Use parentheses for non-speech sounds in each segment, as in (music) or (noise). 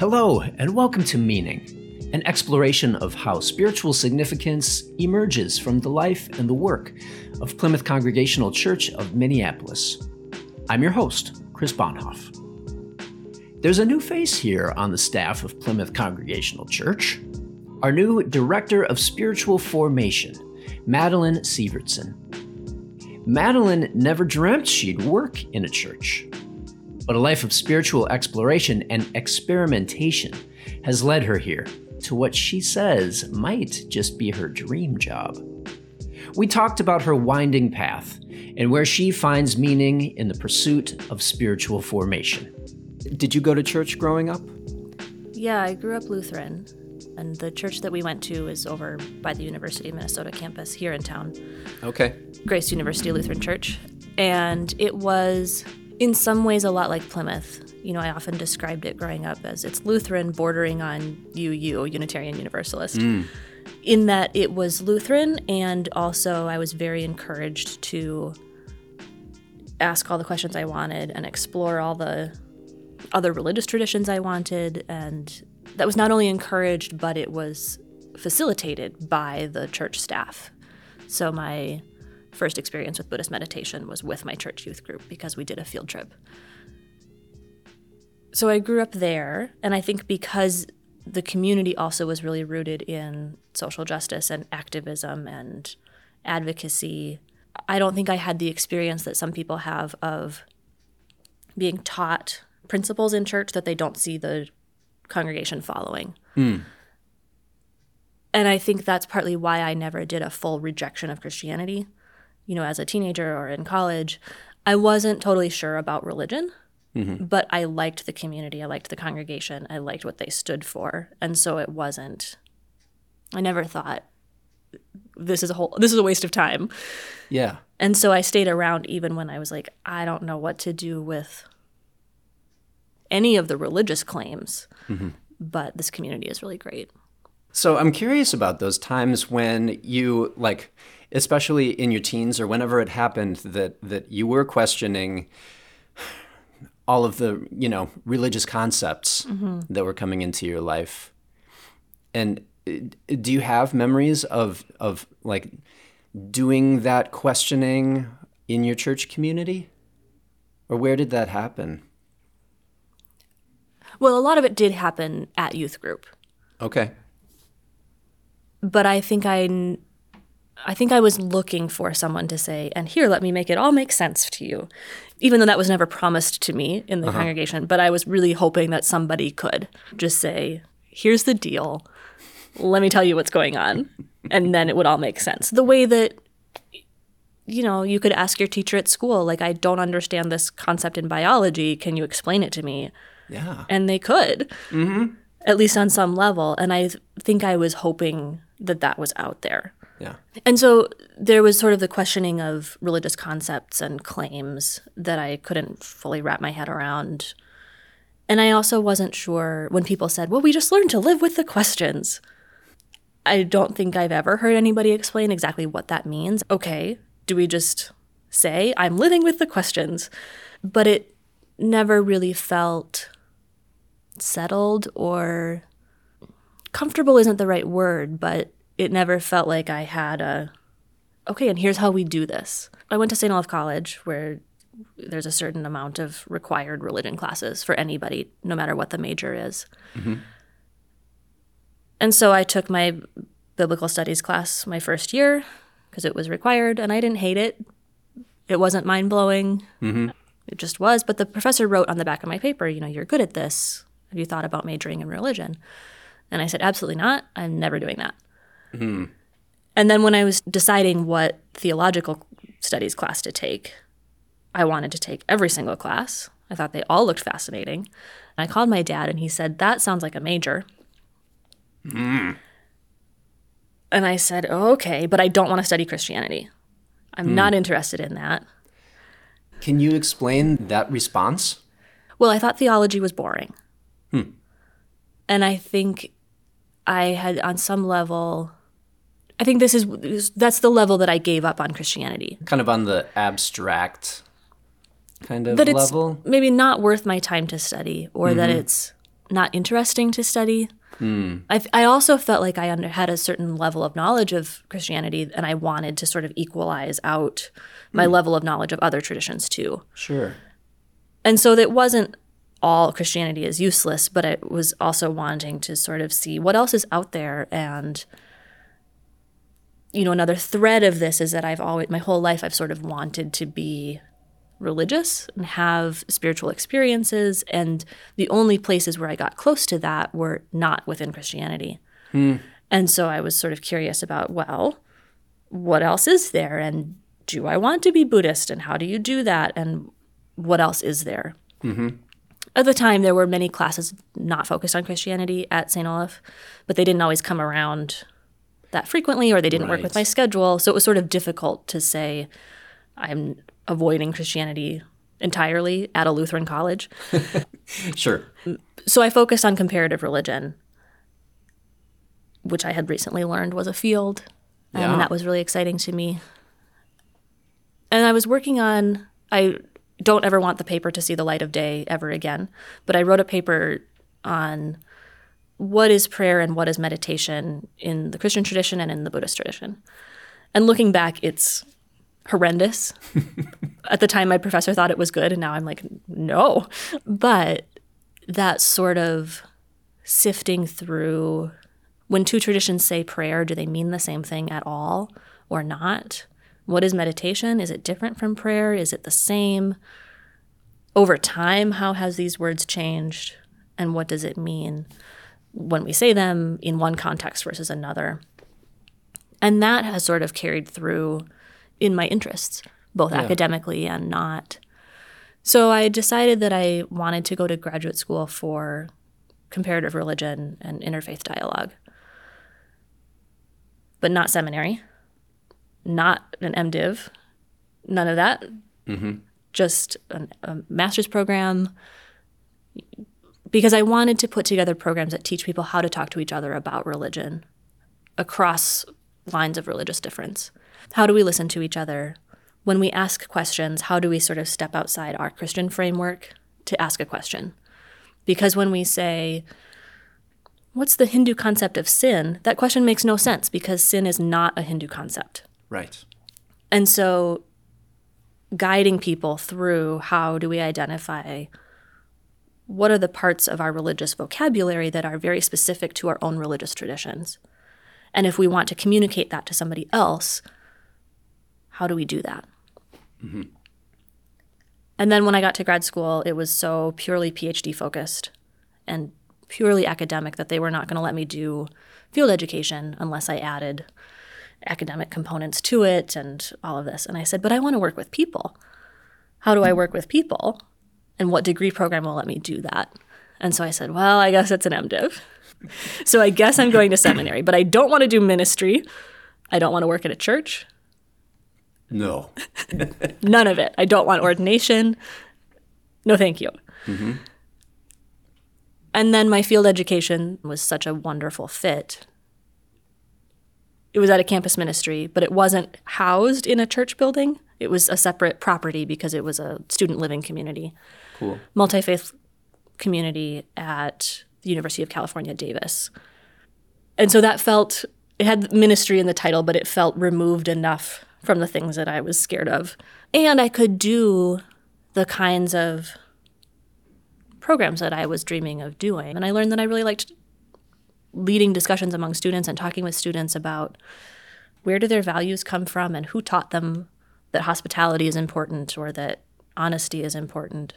Hello, and welcome to Meaning, an exploration of how spiritual significance emerges from the life and the work of Plymouth Congregational Church of Minneapolis. I'm your host, Chris Bonhoff. There's a new face here on the staff of Plymouth Congregational Church. Our new Director of Spiritual Formation, Madeline Severtson. Madeline never dreamt she'd work in a church. But a life of spiritual exploration and experimentation has led her here to what she says might just be her dream job. We talked about her winding path and where she finds meaning in the pursuit of spiritual formation. Did you go to church growing up? Yeah, I grew up Lutheran, and the church that we went to is over by the University of Minnesota campus here in town. Okay. Grace University Lutheran Church. And it was, in some ways, a lot like Plymouth. You know, I often described it growing up as it's Lutheran bordering on UU, Unitarian Universalist. Hmm. In that it was Lutheran, and also I was very encouraged to ask all the questions I wanted and explore all the other religious traditions I wanted. And that was not only encouraged, but it was facilitated by the church staff. So my first experience with Buddhist meditation was with my church youth group because we did a field trip. So I grew up there, and I think because the community also was really rooted in social justice and activism and advocacy, I don't think I had the experience that some people have of being taught principles in church that they don't see the congregation following. Hmm. And I think that's partly why I never did a full rejection of Christianity. You know, as a teenager or in college, I wasn't totally sure about religion, mm-hmm. but I liked the community. I liked the congregation. I liked what they stood for. And so it wasn't, I never thought, this is a whole, this is a waste of time. Yeah. And so I stayed around even when I was like, I don't know what to do with any of the religious claims, mm-hmm. but this community is really great. So I'm curious about those times when you like especially in your teens or whenever it happened that that you were questioning all of the, you know, religious concepts that were coming into your life. And uh, do you have memories of of like doing that questioning in your church community? Or where did that happen? Well, a lot of it did happen at youth group, Okay. but I think I, I think I was looking for someone to say, "And here, let me make it all make sense to you," even though that was never promised to me in the uh-huh. congregation. But I was really hoping that somebody could just say, "Here's the deal. Let me tell you what's going on," and then it would all make sense. The way that you know, you could ask your teacher at school, like, I don't understand this concept in biology. Can you explain it to me? Yeah. and they could, mm-hmm. at least on some level. And I th- think I was hoping that that was out there. Yeah. And so there was sort of the questioning of religious concepts and claims that I couldn't fully wrap my head around. And I also wasn't sure when people said, well, we just learned to live with the questions. I don't think I've ever heard anybody explain exactly what that means. Okay, do we just say, I'm living with the questions? But it never really felt settled or comfortable isn't the right word, but it never felt like I had a, okay, and here's how we do this. I went to St. Olaf College where there's a certain amount of required religion classes for anybody, no matter what the major is. Mm-hmm. And so I took my biblical studies class my first year because it was required, and I didn't hate it. It wasn't mind blowing. Mm-hmm. It just was. But the professor wrote on the back of my paper, you know, you're good at this. Have you thought about majoring in religion? And I said, absolutely not. I'm never doing that. And then when I was deciding what theological studies class to take, I wanted to take every single class. I thought they all looked fascinating. And I called my dad and he said, That sounds like a major. And I said, oh, Okay, but I don't want to study Christianity. I'm hmm. not interested in that. Can you explain that response? Well, I thought theology was boring. Hmm. And I think I had, on some level, I think this is that's the level that I gave up on Christianity. Kind of on the abstract kind of That it's level? maybe not worth my time to study, or that mm-hmm. it's not interesting to study. Hmm. I, I also felt like I under, had a certain level of knowledge of Christianity, and I wanted to sort of equalize out my hmm. level of knowledge of other traditions too. Sure. And so that wasn't all Christianity is useless, but it was also wanting to sort of see what else is out there. And, you know, another thread of this is that I've always, my whole life, I've sort of wanted to be religious and have spiritual experiences. And the only places where I got close to that were not within Christianity. Hmm. And so I was sort of curious about, well, what else is there? And do I want to be Buddhist? And how do you do that? And what else is there? Mm-hmm. At the time, there were many classes not focused on Christianity at St. Olaf, but they didn't always come around that frequently or they didn't work with my schedule. So it was sort of difficult to say I'm avoiding Christianity entirely at a Lutheran college. (laughs) Sure. So I focused on comparative religion, which I had recently learned was a field. Yeah. And that was really exciting to me. And I was working on, I don't ever want the paper to see the light of day ever again, but I wrote a paper on what is prayer and what is meditation in the Christian tradition and in the Buddhist tradition. And looking back, it's horrendous. (laughs) At the time, my professor thought it was good, and now I'm like, no. But that sort of sifting through when two traditions say prayer, do they mean the same thing at all or not? What is meditation? Is it different from prayer? Is it the same? Over time, how has these words changed? And what does it mean when we say them in one context versus another? And that has sort of carried through in my interests, both academically and not. So I decided that I wanted to go to graduate school for comparative religion and interfaith dialogue, but not seminary, not an MDiv, none of that. Mm-hmm. Just an, a master's program because I wanted to put together programs that teach people how to talk to each other about religion across lines of religious difference. How do we listen to each other? When we ask questions, how do we sort of step outside our Christian framework to ask a question? Because when we say, What's the Hindu concept of sin? That question makes no sense because sin is not a Hindu concept. Right. And so, guiding people through how do we identify what are the parts of our religious vocabulary that are very specific to our own religious traditions? And if we want to communicate that to somebody else, how do we do that? Mm-hmm. And then when I got to grad school, it was so purely PhD focused and purely academic that they were not going to let me do field education unless I added academic components to it and all of this. And I said, but I want to work with people. How do I work with people? And what degree program will let me do that? And so I said, well, I guess it's an MDiv. so I guess I'm going to seminary, but I don't want to do ministry. I don't want to work at a church. No. None of it. I don't want ordination. No, thank you. Mm-hmm. And then my field education was such a wonderful fit. It was at a campus ministry, but it wasn't housed in a church building. It was a separate property because it was a student living community, Cool. multi faith community at the University of California, Davis. And so that felt, it had ministry in the title, but it felt removed enough from the things that I was scared of. And I could do the kinds of programs that I was dreaming of doing. And I learned that I really liked leading discussions among students and talking with students about where do their values come from and who taught them that hospitality is important or that honesty is important.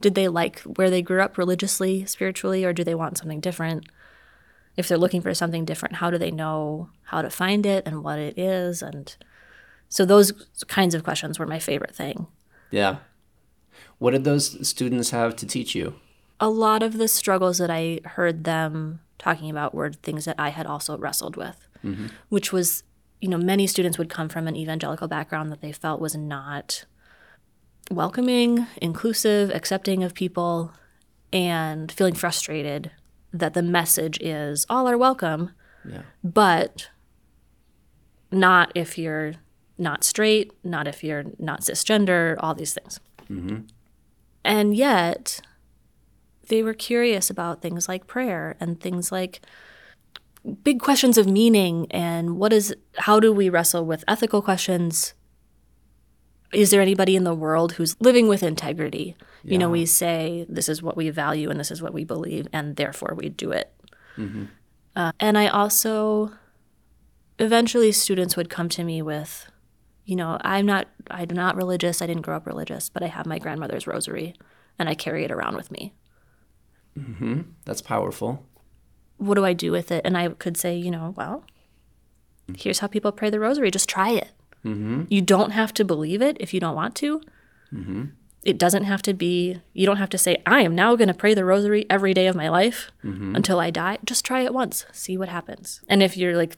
Did they like where they grew up religiously, spiritually, or do they want something different? If they're looking for something different, how do they know how to find it and what it is? And so those kinds of questions were my favorite thing. Yeah. What did those students have to teach you? a lot of the struggles that I heard them talking about were things that I had also wrestled with, mm-hmm. which was, you know, many students would come from an evangelical background that they felt was not welcoming, inclusive, accepting of people, and feeling frustrated that the message is all are welcome, Yeah. but not if you're not straight, not if you're not cisgender, all these things. Mm-hmm. And yet, they were curious about things like prayer and things like big questions of meaning and what is how do we wrestle with ethical questions is there anybody in the world who's living with integrity you know we say this is what we value and this is what we believe and therefore we do it uh, and i also eventually students would come to me with you know i'm not i'm not religious i didn't grow up religious but i have my grandmother's rosary and i carry it around with me That's powerful. what do I do with it? And I could say, you know, well, here's how people pray the rosary. Just try it. Mm-hmm. You don't have to believe it if you don't want to. Mm-hmm. It doesn't have to be, you don't have to say, I am now going to pray the rosary every day of my life mm-hmm. until I die. Just try it once, see what happens. And if you're like,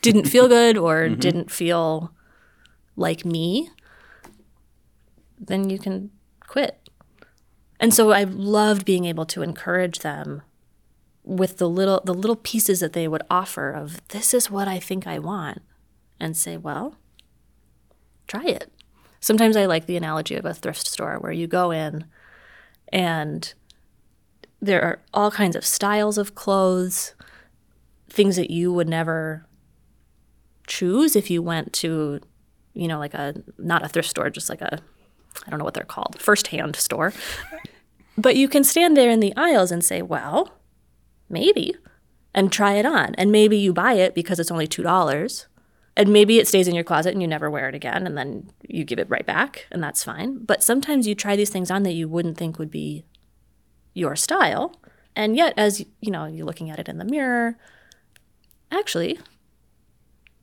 didn't feel good or (laughs) didn't feel like me, then you can quit. And so I loved being able to encourage them with the little the little pieces that they would offer of this is what I think I want and say, well, try it. Sometimes I like the analogy of a thrift store where you go in and there are all kinds of styles of clothes, things that you would never choose if you went to, you know, like a not a thrift store, just like a I don't know what they're called, first-hand store. But you can stand there in the aisles and say, well, maybe, and try it on. And maybe you buy it because it's only $2. And maybe it stays in your closet and you never wear it again and then you give it right back and that's fine. But sometimes you try these things on that you wouldn't think would be your style. And yet as you know, you're looking at it in the mirror, actually,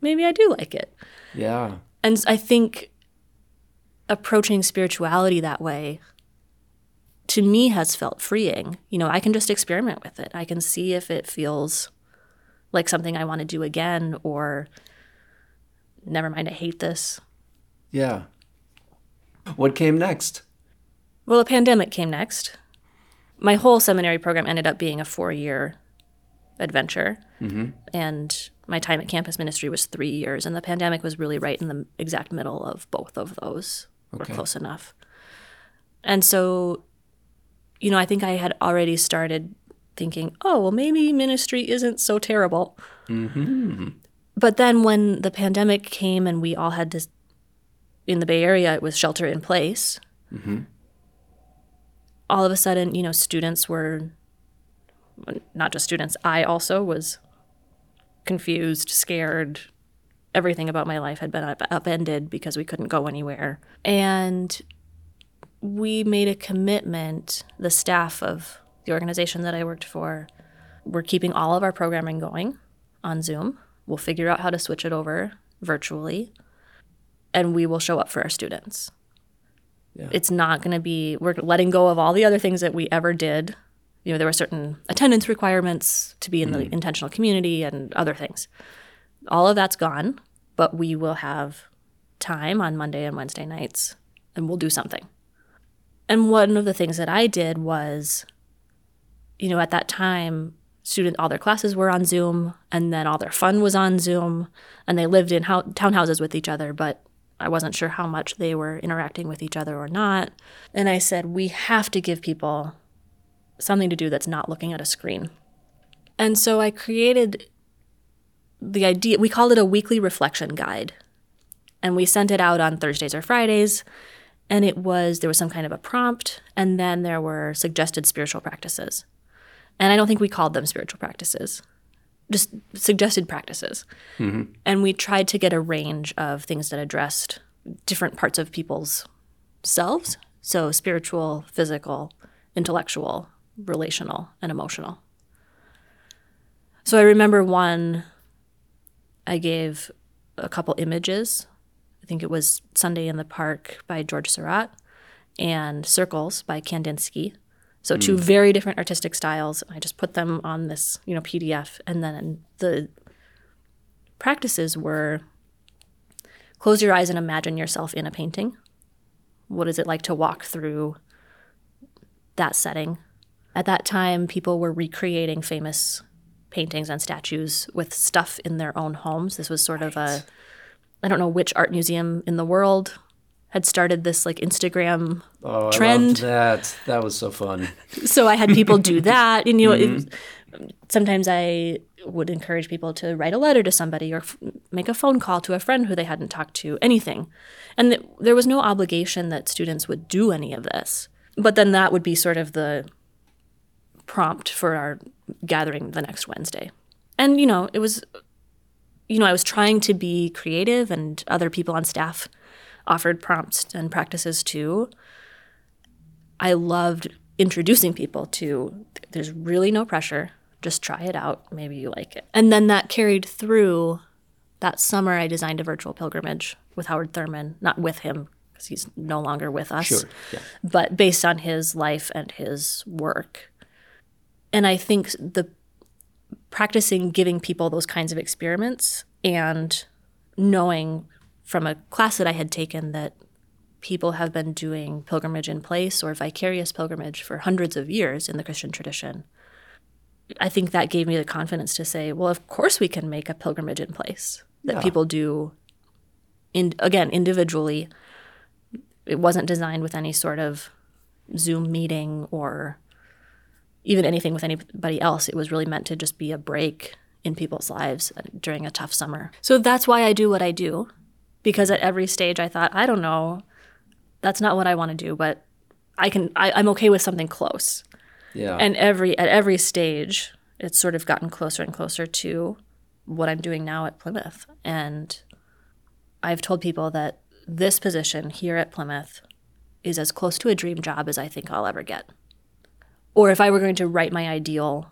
maybe I do like it. Yeah. And I think approaching spirituality that way to me has felt freeing. You know, I can just experiment with it. I can see if it feels like something I want to do again or never mind, I hate this. Yeah. What came next? Well, a pandemic came next. My whole seminary program ended up being a four year adventure. Mm-hmm. And my time at campus ministry was three years. And the pandemic was really right in the exact middle of both of those. We're Okay. close enough. And so, you know, I think I had already started thinking, oh, well, maybe ministry isn't so terrible. Mm-hmm. But then when the pandemic came and we all had to, in the Bay Area, it was shelter in place mm-hmm. all of a sudden, you know, students were not just students, I also was confused, scared. Everything about my life had been up- upended because we couldn't go anywhere. And we made a commitment, the staff of the organization that I worked for, we're keeping all of our programming going on Zoom. We'll figure out how to switch it over virtually, and we will show up for our students. It's not going to be we're letting go of all the other things that we ever did. You know there were certain attendance requirements to be in the mm. intentional community and other things. All of that's gone but we will have time on monday and wednesday nights and we'll do something. And one of the things that i did was you know at that time student all their classes were on zoom and then all their fun was on zoom and they lived in hou- townhouses with each other but I wasn't sure how much they were interacting with each other or not. And I said, we have to give people something to do that's not looking at a screen. And so I created the idea, we called it a weekly reflection guide. And we sent it out on Thursdays or Fridays. And it was, there was some kind of a prompt, and then there were suggested spiritual practices. And I don't think we called them spiritual practices, just suggested practices. Mm-hmm. And we tried to get a range of things that addressed different parts of people's selves. So spiritual, physical, intellectual, relational, and emotional. So I remember one, I gave a couple images. I think it was Sunday in the Park by George Seurat and Circles by Kandinsky. So two mm. very different artistic styles. I just put them on this, you know, PDF, and then the practices were close your eyes and imagine yourself in a painting. What is it like to walk through that setting? At that time, people were recreating famous paintings and statues with stuff in their own homes. This was sort of a, I don't know which art museum in the world had started this like Instagram Oh, trend. that. That was so fun. (laughs) so I had people do (laughs) that, and you know, it, mm-hmm. sometimes I would encourage people to write a letter to somebody or f- make a phone call to a friend who they hadn't talked to, anything, and th- there was no obligation that students would do any of this. But then that would be sort of the prompt for our gathering the next Wednesday, and you know, it was, you know, I was trying to be creative, and other people on staff offered prompts and practices too. I loved introducing people to there's really no pressure. Just try it out. Maybe you like it. And then that carried through that summer. I designed a virtual pilgrimage with Howard Thurman, not with him because he's no longer with us, Sure. Yeah. but based on his life and his work. And I think the practicing giving people those kinds of experiments and knowing from a class that I had taken that people have been doing pilgrimage in place or vicarious pilgrimage for hundreds of years in the Christian tradition. I think that gave me the confidence to say, well, of course we can make a pilgrimage in place that Yeah. people do in again individually. It wasn't designed with any sort of Zoom meeting or even anything with anybody else. It was really meant to just be a break in people's lives during a tough summer. So that's why I do what I do because at every stage I thought, I don't know, that's not what I want to do, but I can I, I'm okay with something close. Yeah. And every at every stage it's sort of gotten closer and closer to what I'm doing now at Plymouth. And I've told people that this position here at Plymouth is as close to a dream job as I think I'll ever get. Or if I were going to write my ideal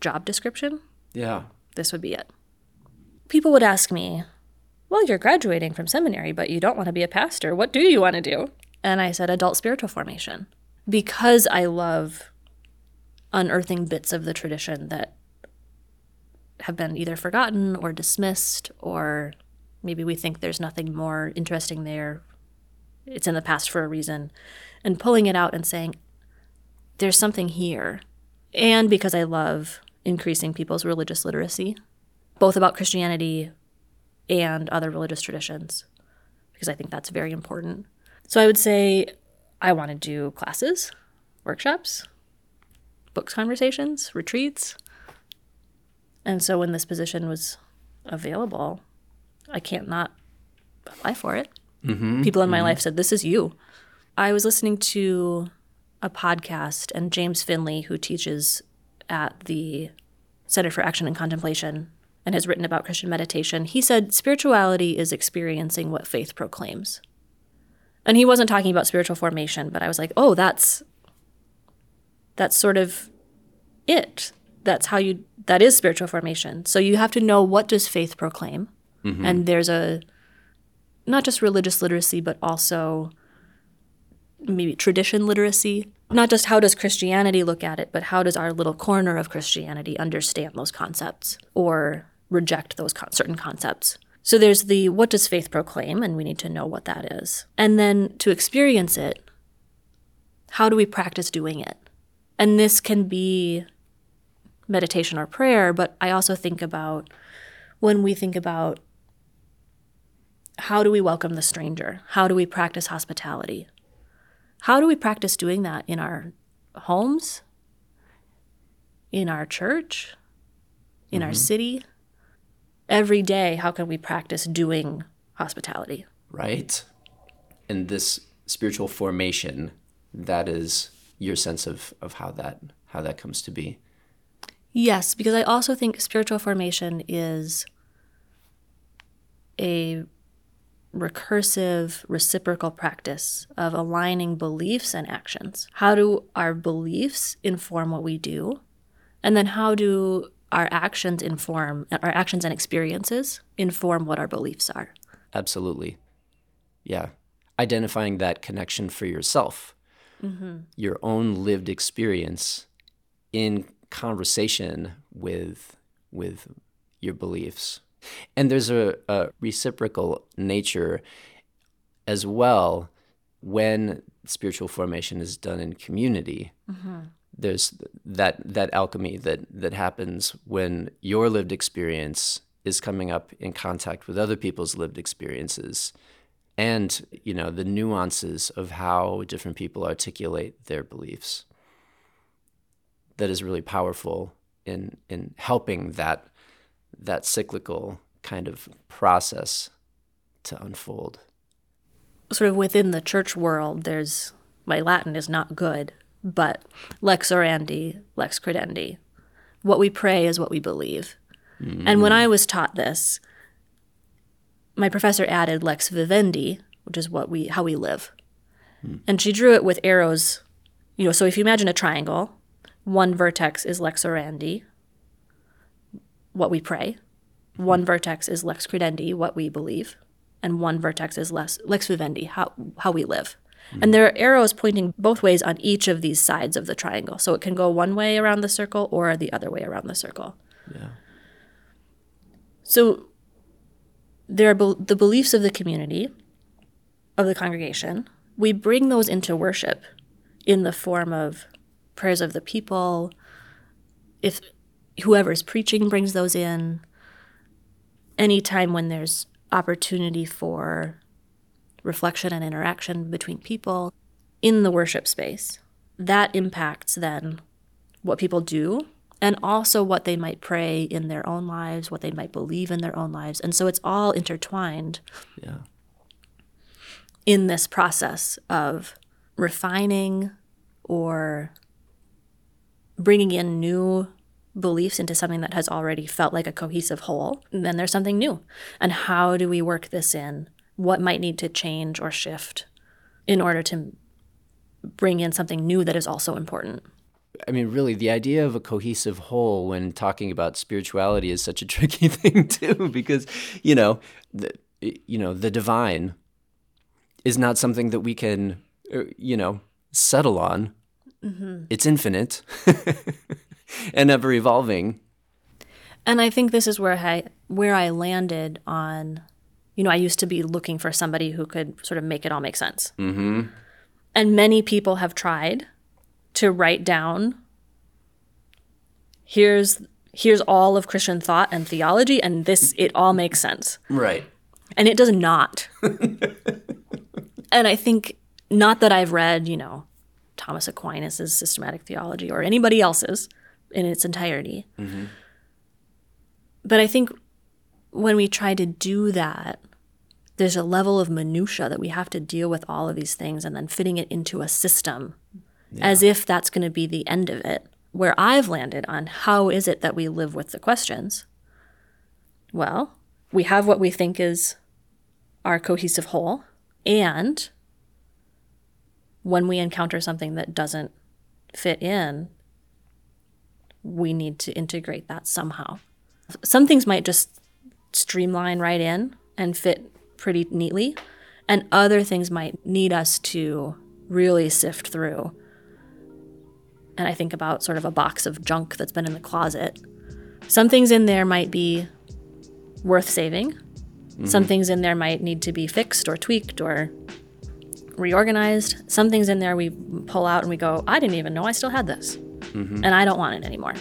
job description, yeah. this would be it. People would ask me, Well, you're graduating from seminary, but you don't want to be a pastor. What do you want to do? And I said, Adult spiritual formation. Because I love unearthing bits of the tradition that have been either forgotten or dismissed, or maybe we think there's nothing more interesting there. It's in the past for a reason. And pulling it out and saying, There's something here. And because I love increasing people's religious literacy, both about Christianity and other religious traditions, because I think that's very important. So I would say I want to do classes, workshops, books conversations, retreats. And so when this position was available, I can't not apply for it. Mm-hmm. People in my mm-hmm. life said, This is you. I was listening to a podcast, and James Finley, who teaches at the Center for Action and Contemplation and has written about Christian meditation, he said spirituality is experiencing what faith proclaims. And he wasn't talking about spiritual formation, but I was like, oh, that's that's sort of it. That's how you that is spiritual formation. So you have to know what does faith proclaim? Mm-hmm. And there's a not just religious literacy, but also maybe tradition literacy. Not just how does Christianity look at it, but how does our little corner of Christianity understand those concepts or reject those con- certain concepts. So there's the what does faith proclaim, and we need to know what that is. And then to experience it, how do we practice doing it? And this can be meditation or prayer, but I also think about when we think about how do we welcome the stranger? How do we practice hospitality? How do we practice doing that in our homes, in our church, in our mm-hmm. city? Every day, how can we practice doing hospitality? Right. And this spiritual formation, that is your sense of, of how that how that comes to be. Yes, because I also think spiritual formation is a recursive, reciprocal practice of aligning beliefs and actions. How do our beliefs inform what we do? And then how do our actions inform, our actions and experiences inform what our beliefs are? Absolutely. Yeah. Identifying that connection for yourself, mm-hmm. your own lived experience in conversation with with your beliefs. And there's a, a reciprocal nature as well when spiritual formation is done in community. Mm-hmm. There's that that alchemy that that happens when your lived experience is coming up in contact with other people's lived experiences and you know the nuances of how different people articulate their beliefs. That is really powerful in in helping that that cyclical kind of process to unfold. Sort of within the church world there's my latin is not good but lex orandi lex credendi what we pray is what we believe mm. and when i was taught this my professor added lex vivendi, which is what we how we live. Hmm. And she drew it with arrows, you know, so if you imagine a triangle, one vertex is lex orandi, what we pray. One vertex is lex credendi, what we believe, and one vertex is lex, lex vivendi, how how we live. And there are arrows pointing both ways on each of these sides of the triangle. So it can go one way around the circle or the other way around the circle. Yeah. So there are be- the beliefs of the community, of the congregation. We bring those into worship in the form of prayers of the people. If whoever's preaching brings those in, anytime when there's opportunity for reflection and interaction between people in the worship space, that impacts then what people do and also what they might pray in their own lives, what they might believe in their own lives. And so it's all intertwined yeah. in this process of refining or bringing in new beliefs into something that has already felt like a cohesive whole. And then there's something new. And how do we work this in? What might need to change or shift in order to bring in something new that is also important? I mean, really, the idea of a cohesive whole when talking about spirituality is such a (laughs) tricky thing too, because you know, the, you know, the divine is not something that we can, uh, you know, settle on. Mm-hmm. It's infinite (laughs) and ever evolving. And I think this is where I where I landed on. You know, I used to be looking for somebody who could sort of make it all make sense. Mm-hmm. And many people have tried to write down here's here's all of Christian thought and theology and this it all makes sense. Right. And it does not. and I think not that I've read, you know, Thomas Aquinas' systematic theology or anybody else's in its entirety. Mm-hmm. But I think when we try to do that, there's a level of minutia that we have to deal with all of these things and then fitting it into a system yeah. as if that's going to be the end of it. Where I've landed on how is it that we live with the questions? Well, we have what we think is our cohesive whole, and when we encounter something that doesn't fit in, we need to integrate that somehow. Some things might just streamline right in and fit pretty neatly, and other things might need us to really sift through and I think about sort of a box of junk that's been in the closet. Some things in there might be worth saving. Mm-hmm. Some things in there might need to be fixed or tweaked or reorganized. Some things in there we pull out and we go, I didn't even know I still had this. Mm-hmm. And I don't want it anymore.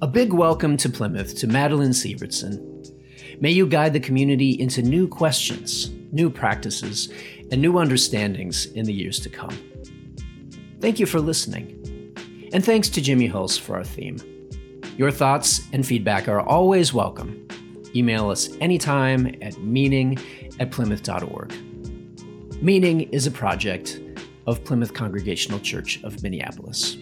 A big welcome to Plymouth to Madeline Severtson. May you guide the community into new questions, new practices, and new understandings in the years to come. Thank you for listening. And thanks to Jimmy Hulse for our theme. Your thoughts and feedback are always welcome. Email us anytime at meaning at plymouth.org. Meaning is a project of Plymouth Congregational Church of Minneapolis.